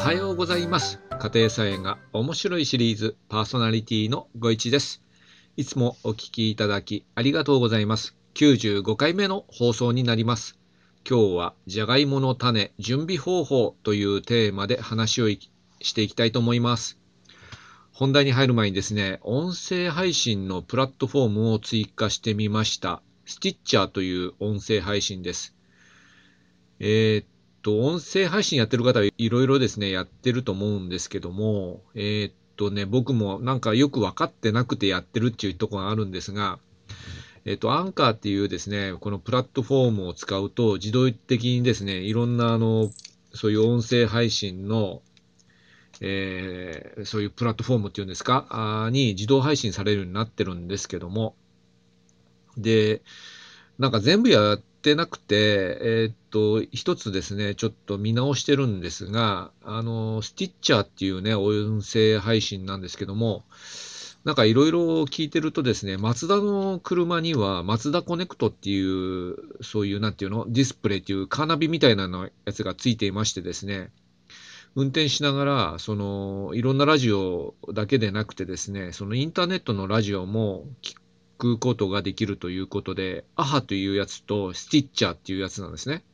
おはようございます。家庭菜園が面白いシリーズパーソナリティのご一です。いつもお聞きいただきありがとうございます。95回目の放送になります。今日はじゃがいもの種準備方法というテーマで話をしていきたいと思います。本題に入る前にですね、音声配信のプラットフォームを追加してみました。スティッチャーという音声配信です。えー、と、音声配信やってる方いろいろですね、やってると思うんですけども、えー、っとね、僕もなんかよく分かってなくてやってるっていうところがあるんですが、えっと、アンカーっていうですね、このプラットフォームを使うと、自動的にですね、いろんなあの、そういう音声配信の、えー、そういうプラットフォームっていうんですか、あに自動配信されるようになってるんですけども、で、なんか全部やってなくて、えー、っと、一つですね、ちょっと見直してるんですが、あの、スティッチャーっていうね、音声配信なんですけども、なんかいろいろ聞いてるとですね、マツダの車にはマツダコネクトっていう、そういうなんていうの、ディスプレイっていうカーナビみたいなのやつがついていましてですね、運転しながら、その、いろんなラジオだけでなくてですね、そのインターネットのラジオも聞くことができるということで、アハというやつとスティッチャーっていうやつなんですね。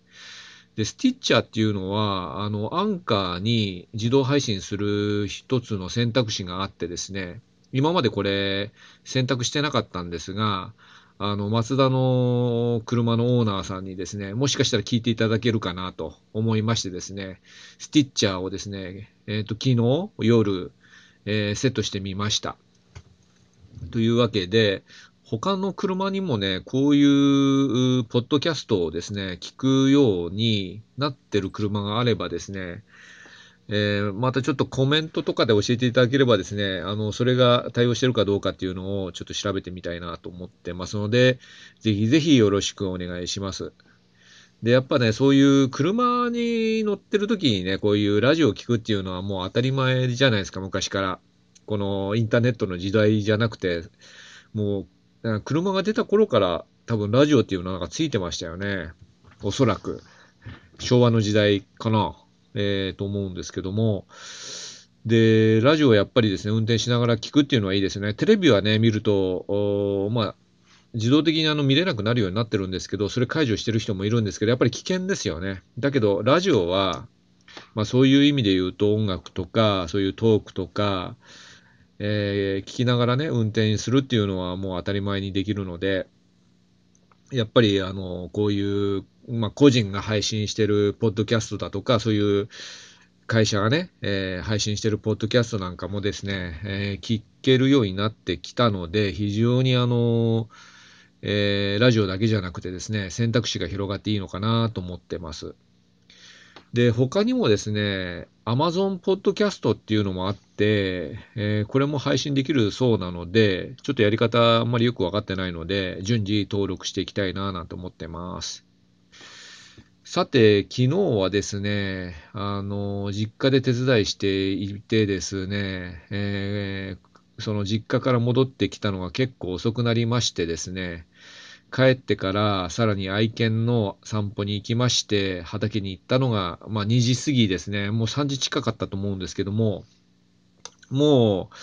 で、スティッチャーっていうのは、あの、アンカーに自動配信する一つの選択肢があってですね、今までこれ選択してなかったんですが、あの、マツダの車のオーナーさんにですね、もしかしたら聞いていただけるかなと思いましてですね、スティッチャーをですね、えっ、ー、と、昨日夜、えー、セットしてみました。というわけで、他の車にもね、こういうポッドキャストをですね、聞くようになってる車があればですね、えー、またちょっとコメントとかで教えていただければですね、あの、それが対応してるかどうかっていうのをちょっと調べてみたいなと思ってますので、ぜひぜひよろしくお願いします。で、やっぱね、そういう車に乗ってる時にね、こういうラジオを聞くっていうのはもう当たり前じゃないですか、昔から。このインターネットの時代じゃなくて、もう、車が出た頃から多分ラジオっていうのがついてましたよね。おそらく。昭和の時代かな。えー、と思うんですけども、で、ラジオはやっぱりですね、運転しながら聞くっていうのはいいですね。テレビはね、見ると、まあ、自動的にあの見れなくなるようになってるんですけど、それ解除してる人もいるんですけど、やっぱり危険ですよね。だけど、ラジオは、まあそういう意味で言うと音楽とか、そういうトークとか、えー、聞きながらね、運転するっていうのはもう当たり前にできるので、やっぱりあの、こういうまあ、個人が配信してるポッドキャストだとか、そういう会社がね、えー、配信してるポッドキャストなんかもですね、えー、聞けるようになってきたので、非常にあの、えー、ラジオだけじゃなくてですね、選択肢が広がっていいのかなと思ってます。で、他にもですね、Amazon Podcast っていうのもあって、えー、これも配信できるそうなので、ちょっとやり方あんまりよくわかってないので、順次登録していきたいななんて思ってます。さて、昨日はですね、あの、実家で手伝いしていてですね、えー、その実家から戻ってきたのが結構遅くなりましてですね、帰ってからさらに愛犬の散歩に行きまして、畑に行ったのが、まあ2時過ぎですね、もう3時近かったと思うんですけども、もう、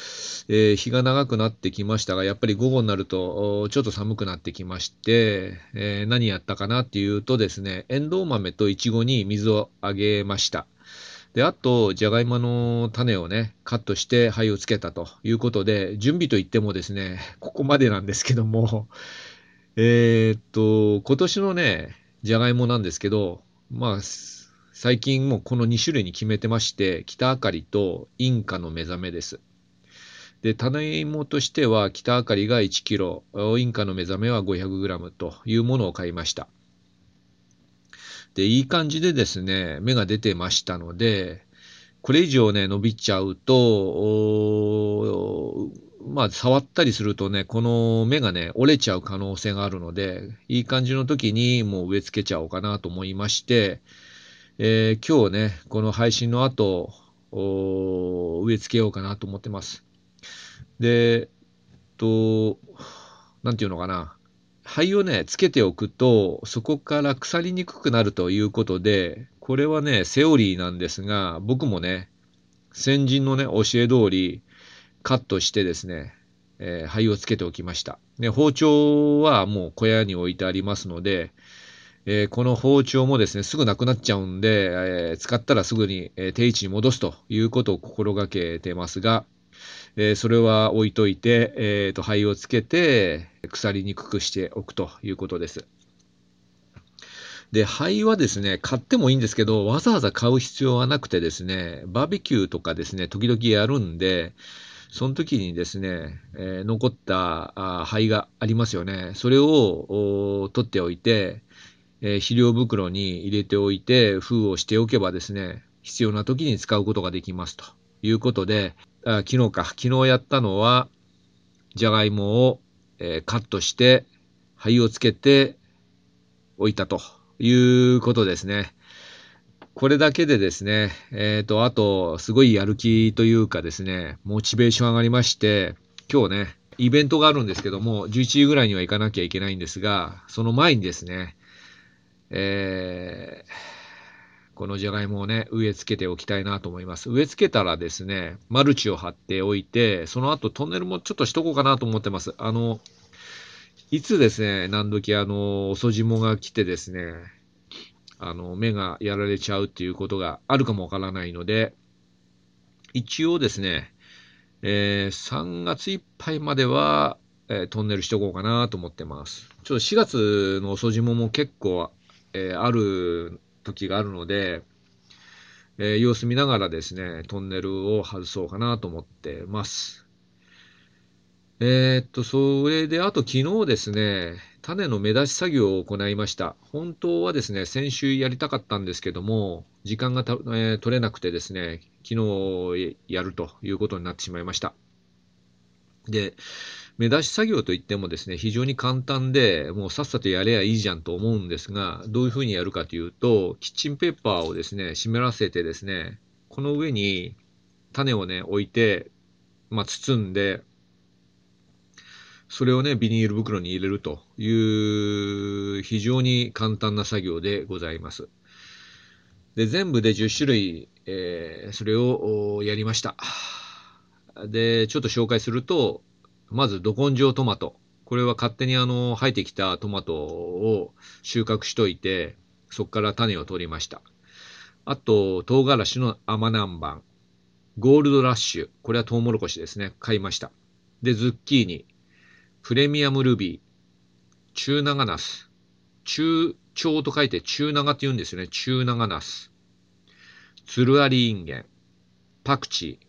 えー、日が長くなってきましたが、やっぱり午後になると、ちょっと寒くなってきまして、えー、何やったかなっていうとですね、エンドウ豆とイチゴに水をあげました。で、あと、じゃがいもの種をね、カットして灰をつけたということで、準備といってもですね、ここまでなんですけども、えー、っと、今年のね、じゃがいもなんですけど、まあ、最近もうこの2種類に決めてまして、北あかりとインカの目覚めです。で、種芋としては北あかりが1キロ、インカの目覚めは500グラムというものを買いました。で、いい感じでですね、芽が出てましたので、これ以上ね、伸びちゃうと、まあ、触ったりするとね、この芽がね、折れちゃう可能性があるので、いい感じの時にもう植え付けちゃおうかなと思いまして、えー、今日ね、この配信の後、植え付けようかなと思ってます。で、と、なんていうのかな。灰をね、つけておくと、そこから腐りにくくなるということで、これはね、セオリーなんですが、僕もね、先人のね、教え通り、カットしてですね、えー、灰をつけておきました。で、包丁はもう小屋に置いてありますので、えー、この包丁もですね、すぐなくなっちゃうんで、えー、使ったらすぐに、え、定位置に戻すということを心がけてますが、えそれは置いといて、えーと、灰をつけて腐りにくくしておくということです。で、灰はですね、買ってもいいんですけど、わざわざ買う必要はなくてですね、バーベキューとかですね、時々やるんで、その時にですね、えー、残った灰がありますよね。それを取っておいて、えー、肥料袋に入れておいて、封をしておけばですね、必要な時に使うことができますということで、あ昨日か、昨日やったのは、じゃがいもを、えー、カットして、灰をつけておいたということですね。これだけでですね、えっ、ー、と、あと、すごいやる気というかですね、モチベーション上がりまして、今日ね、イベントがあるんですけども、11時ぐらいには行かなきゃいけないんですが、その前にですね、えー、このじゃがいもをね、植え付けておきたいなと思います。植え付けたらですね、マルチを張っておいて、その後トンネルもちょっとしとこうかなと思ってます。あの、いつですね、何時あの、遅霜が来てですね、あの、目がやられちゃうっていうことがあるかもわからないので、一応ですね、えー、3月いっぱいまでは、えー、トンネルしとこうかなと思ってます。ちょっと4月の遅霜も結構、えー、ある時があるので、え様子見ながらですね、トンネルを外そうかなと思ってます。えー、っと、それで、あと昨日ですね、種の目出し作業を行いました。本当はですね、先週やりたかったんですけども、時間がえー、取れなくてですね、昨日やるということになってしまいました。で、目出し作業といってもですね、非常に簡単で、もうさっさとやればいいじゃんと思うんですが、どういうふうにやるかというと、キッチンペーパーをですね、湿らせてですね、この上に種をね、置いて、まあ、包んで、それをね、ビニール袋に入れるという非常に簡単な作業でございます。で、全部で10種類、えー、それをやりました。で、ちょっと紹介すると、まず、ど根性トマト。これは勝手にあの、生えてきたトマトを収穫しといて、そこから種を取りました。あと、唐辛子の甘南蛮。ゴールドラッシュ。これはトウモロコシですね。買いました。で、ズッキーニ。プレミアムルビー、中長ナス、中長と書いて中長って言うんですよね。中長ナス。つるありインゲン、パクチ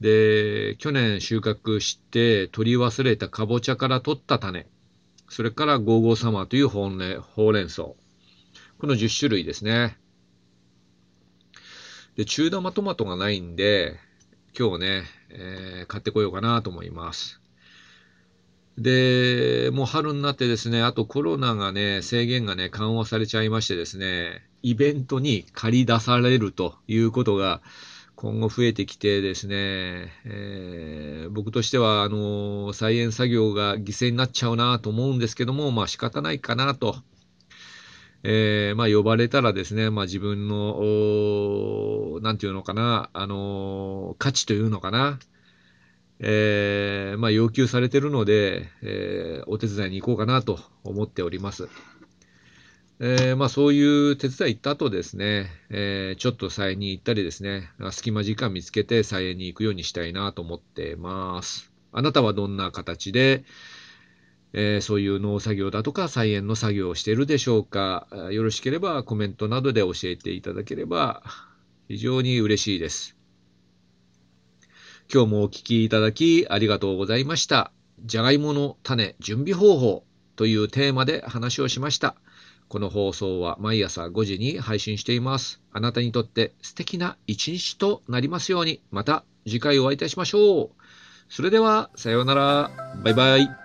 ー。で、去年収穫して取り忘れたかぼちゃから取った種。それからゴーゴーサマーというほうれん草。この10種類ですね。で、中玉トマトがないんで、今日ね、えー、買ってこようかなと思います。で、もう春になってですね、あとコロナがね、制限がね、緩和されちゃいましてですね、イベントに借り出されるということが今後増えてきてですね、えー、僕としては、あの、菜園作業が犠牲になっちゃうなと思うんですけども、まあ仕方ないかなと。えー、まあ呼ばれたらですね、まあ自分の、なんていうのかな、あの、価値というのかな、えー、まあ、要求されてるので、えー、お手伝いに行こうかなと思っております。えー、まあ、そういう手伝い行った後ですね、え、ちょっと菜園に行ったりですね、隙間時間見つけて菜園に行くようにしたいなと思ってます。あなたはどんな形で、え、そういう農作業だとか菜園の作業をしているでしょうか。よろしければコメントなどで教えていただければ非常に嬉しいです。今日もお聞きいただきありがとうございました。じゃがいもの種準備方法というテーマで話をしました。この放送は毎朝5時に配信しています。あなたにとって素敵な一日となりますように、また次回お会いいたしましょう。それでは、さようなら。バイバイ。